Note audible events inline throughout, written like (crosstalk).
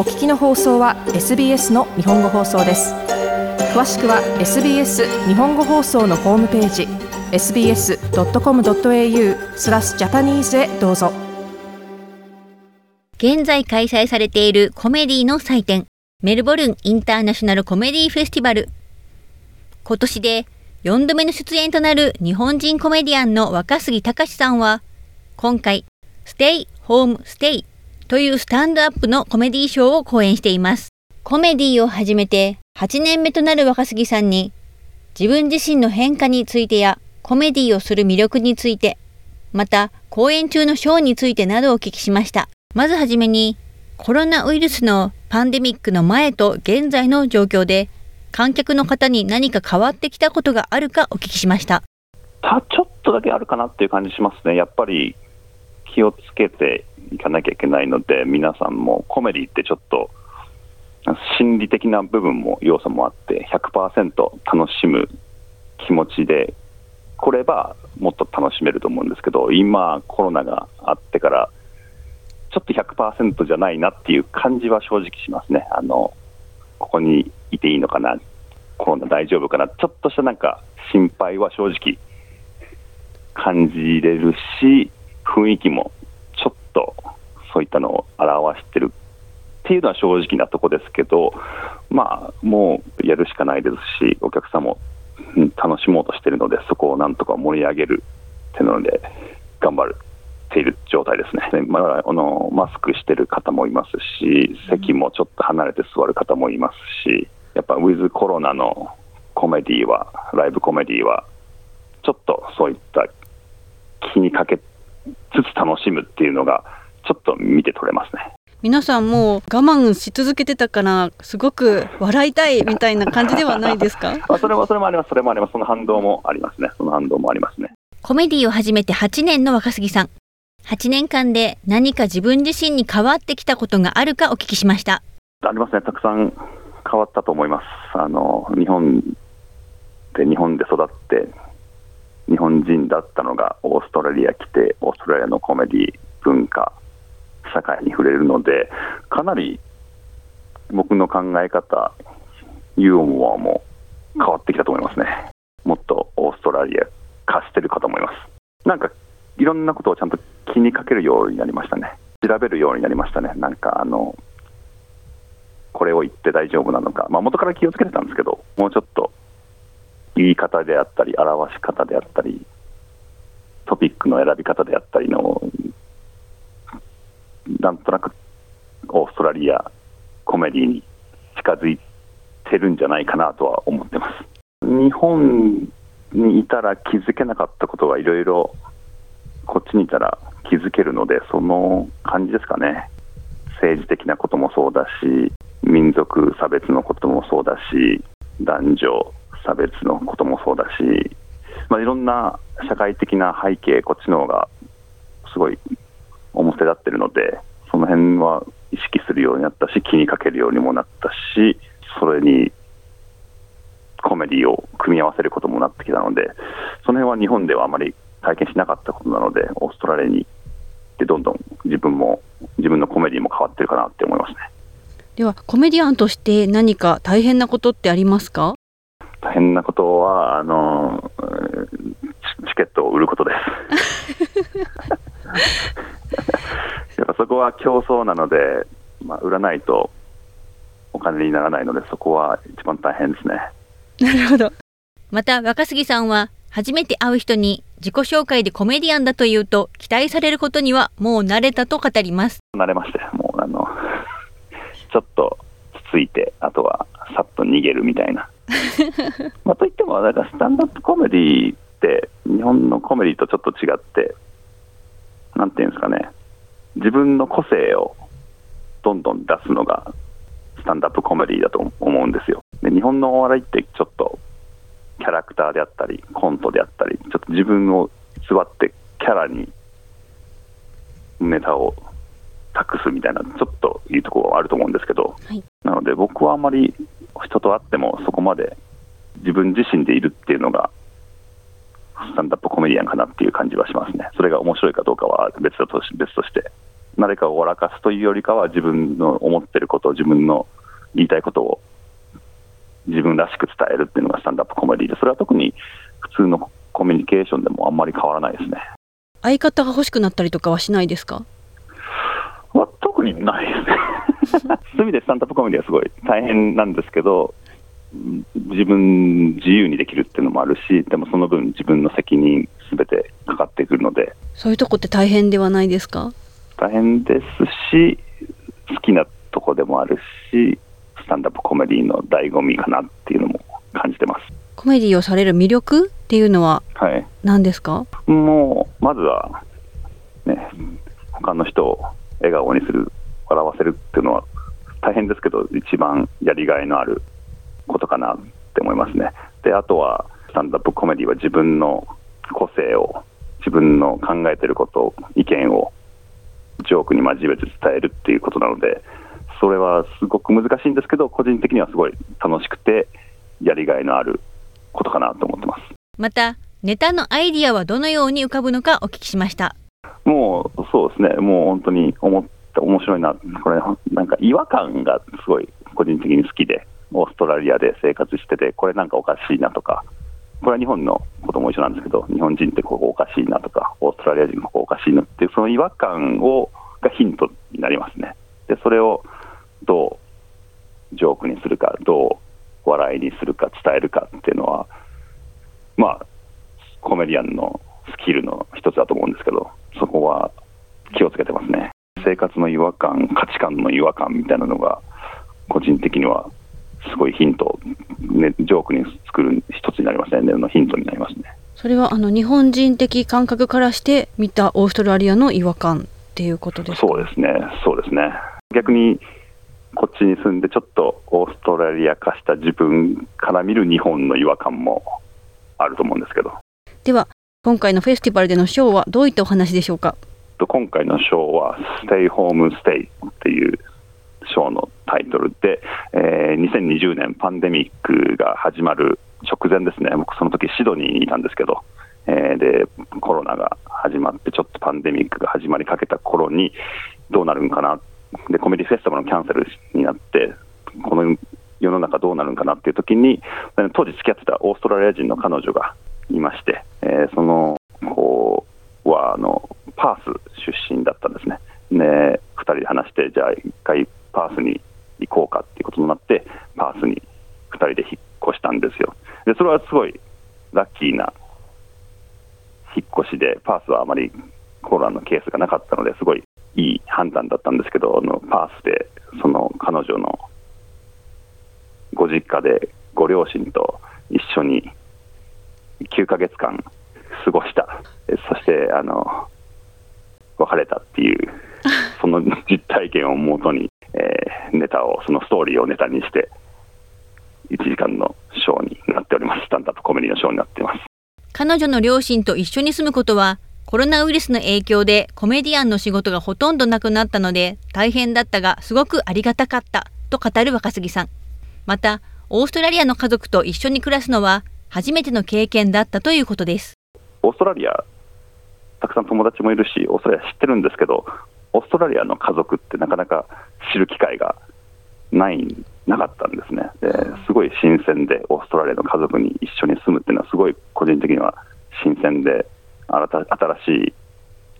お聞きの放送は SBS の日本語放送です。詳しくは SBS 日本語放送のホームページ sbs.com.au スラスジャパニーズへどうぞ。現在開催されているコメディの祭典メルボルンインターナショナルコメディフェスティバル。今年で4度目の出演となる日本人コメディアンの若杉隆さんは今回ステイホームステイというスタンドアップのコメディーショーを講演しています。コメディを始めて8年目となる若杉さんに自分自身の変化についてやコメディをする魅力について、また公演中のショーについてなどをお聞きしました。まずはじめにコロナウイルスのパンデミックの前と現在の状況で観客の方に何か変わってきたことがあるかお聞きしました。たちょっとだけあるかなっていう感じしますね。やっぱり気をつけていかなきゃいけないので、皆さんもコメディってちょっと心理的な部分も要素もあって、100%楽しむ気持ちで来ればもっと楽しめると思うんですけど、今、コロナがあってから、ちょっと100%じゃないなっていう感じは正直しますね。あのここにいていいのかな、コロナ大丈夫かな、ちょっとしたなんか心配は正直感じれるし、雰囲気もちょっとそういったのを表してるっていうのは正直なとこですけど、まあ、もうやるしかないですし、お客さんも楽しもうとしてるので、そこをなんとか盛り上げるっていうので、頑張るっている状態ですね、まあ、あのマスクしてる方もいますし、席もちょっと離れて座る方もいますし、やっぱウィズコロナのコメディは、ライブコメディは、ちょっとそういった気にかけつつ楽しむっていうのが、ちょっと見て取れますね。皆さんもう我慢し続けてたからすごく笑いたいみたいな感じではないですか？(laughs) それもそれもあります。それもあります。その反動もありますね。その反動もありますね。コメディを始めて8年の若杉さん。8年間で何か自分自身に変わってきたことがあるかお聞きしました。ありますね。たくさん変わったと思います。あの日本で日本で育って日本人だったのがオーストラリア来てオーストラリアのコメディ文化社会に触れるのでかなり僕の考え方ユーモアも変わってきたと思いますね。もっとオーストラリア化してるかと思います。なんかいろんなことをちゃんと気にかけるようになりましたね。調べるようになりましたね。なんかあのこれを言って大丈夫なのか、まあ、元から気をつけてたんですけどもうちょっと言い方であったり表し方であったりトピックの選び方であったりのなんとなくオーストラリアコメディに近づいてるんじゃないかなとは思ってます。日本にいたら気づけなかったことがいろいろこっちにいたら気づけるので、その感じですかね。政治的なこともそうだし、民族差別のこともそうだし、男女差別のこともそうだし、まあ、いろんな社会的な背景、こっちの方がすごい表立ってるので、その辺は意識するようになったし、気にかけるようにもなったし、それにコメディを組み合わせることもなってきたので、その辺は日本ではあまり体験しなかったことなので、オーストラリアに行ってどんどん自分も、自分のコメディも変わってるかなって思いますね。では、コメディアンとして何か大変なことってありますか？大変なことは、あの、チケットを売ることです。やっぱそこは競争なので、まあ、売らないとお金にならないので、そこは一番大変ですね。なるほど。また、若杉さんは、初めて会う人に自己紹介でコメディアンだというと、期待されることにはもう慣れたと語ります。慣れまして、もうあの、ちょっとつついて、あとはさっと逃げるみたいな。(laughs) まあ、といっても、なんかスタンダップコメディって、日本のコメディとちょっと違って、なんていうんですかね、自分の個性をどんどん出すのがスタンダップコメディだと思うんですよ。で日本のお笑いってちょっとキャラクターであったり、コントであったり、ちょっと自分を座ってキャラにネタを託すみたいな、ちょっといいところはあると思うんですけど、はい、なので僕はあまり人と会ってもそこまで自分自身でいるっていうのがスタンダップコメディアンかなっていう感じはしますね。それが面白いかどうかは別と別として、誰かを笑かすというよりかは、自分の思ってること、自分の言いたいことを自分らしく伝えるっていうのがスタンダップコメディで、それは特に普通のコミュニケーションでもあんまり変わらないですね。相方が欲しくなったりとかはしないですか？は特にないですね。そういう意味でスタンダップコメディはすごい大変なんですけど、うん自分自由にできるっていうのもあるし、でもその分自分の責任すべてかかってくるので、そういうとこって大変ではないですか？大変ですし、好きなとこでもあるし、スタンダップコメディの醍醐味かなっていうのも感じてます。コメディをされる魅力っていうのははい。何ですか？もう、まずは、ね、他の人を笑顔にする、笑わせる一番やりがいのあることかなって思いますね。で、あとは、スタンダップコメディは自分の個性を、自分の考えてること、意見を、ジョークに交えて伝えるっていうことなので、それはすごく難しいんですけど、個人的にはすごい楽しくて、やりがいのあることかなと思ってます。また、ネタのアイディアはどのように浮かぶのかお聞きしました。もうそうですね、もう本当に思って面白いな、これ、なんか違和感がすごい個人的に好きで、オーストラリアで生活してて、これなんかおかしいなとか、これは日本のことも一緒なんですけど、日本人ってここおかしいなとか、オーストラリア人ここおかしいなっていう、その違和感をがヒントになりますね。で、それをどうジョークにするか、どう笑いにするか、伝えるかっていうのは、まあ、コメディアンのスキルの一つだと思うんですけど、そこは気をつけてますね。生活の違和感、価値観の違和感みたいなのが、個人的にはすごいヒント、ね、ジョークに作る一つになりますね、のヒントになりますね。それはあの日本人的感覚からして見たオーストラリアの違和感っていうことですか？そうですね、そうですね。逆にこっちに住んで、ちょっとオーストラリア化した自分から見る日本の違和感もあると思うんですけど。では今回のフェスティバルでのショーはどういったお話でしょうか？と今回のショーは「Stay Home Stay」っていうショーのタイトルで、えー2020年パンデミックが始まる直前ですね。僕その時シドニーにいたんですけど、えーでコロナが始まってちょっとパンデミックが始まりかけた頃にどうなるんかな？でコメディフェスティバルのキャンセルになってこの世の中どうなるんかなっていう時に当時付き合ってたオーストラリア人の彼女がいまして、えーその子はあのパース出身だったんですね。で、2人で話して、じゃあ一回パースに行こうかっていうことになって、パースに2人で引っ越したんですよ。で、それはすごいラッキーな引っ越しで、パースはあまりコロナのケースがなかったので、すごいいい判断だったんですけど、あのパースでその彼女のご実家でご両親と一緒に9ヶ月間過ごした、そしてあの、の (laughs) 実体験をもとに、えーネタを、そのストーリーをネタにして、1時間のショーになっております、スタンダップコメディのショーになっています。彼女の両親と一緒に住むことはコロナウイルスの影響でコメディアンの仕事がほとんどなくなったので大変だったがすごくありがたかったと語る若杉さん。またオーストラリアの家族と一緒に暮らすのは初めての経験だったということです。オーストラリア、たくさん友達もいるし、オーストラリア知ってるんですけど、オーストラリアの家族ってなかなか知る機会がない、なかったんですね。ですごい新鮮で、オーストラリアの家族に一緒に住むっていうのは、すごい個人的には新鮮で、新た新しい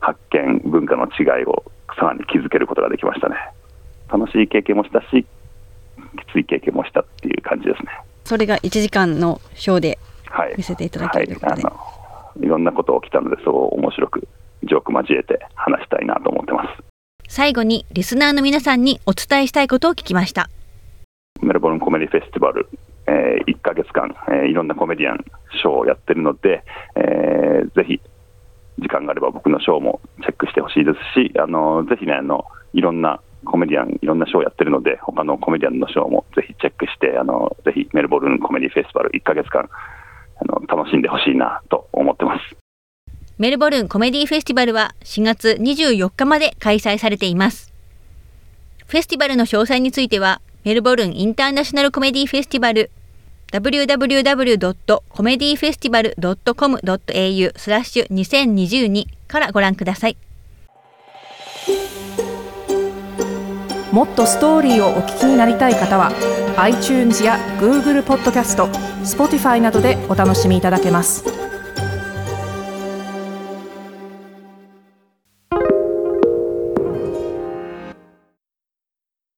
発見、文化の違いをさらに気づけることができましたね。楽しい経験もしたし、きつい経験もしたっていう感じですね。それが1時間のショーではい、見せていただけるということではい、あのいろんなこと起きたので、そう面白くジョーク交えて話したいなと思ってます。最後にリスナーの皆さんにお伝えしたいことを聞きましたメルボルンコメディフェスティバル、え1ヶ月間、えーいろんなコメディアンショーをやってるので、えーぜひ時間があれば僕のショーもチェックしてほしいですし、あのぜひねあの、いろんなコメディアン、いろんなショーやってるので、他のコメディアンのショーもぜひチェックして、あのぜひメルボルンコメディフェスティバル1ヶ月間あの楽しんでほしいなと思ってます。メルボルンコメディフェスティバルは4月24日まで開催されています。フェスティバルの詳細については、メルボルンインターナショナルコメディフェスティバル www.comedyfestival.com.au スラッシュ2022からご覧ください。もっとストーリーをお聞きになりたい方は iTunes や Google ポッドキャスト Spotify などでお楽しみいただけます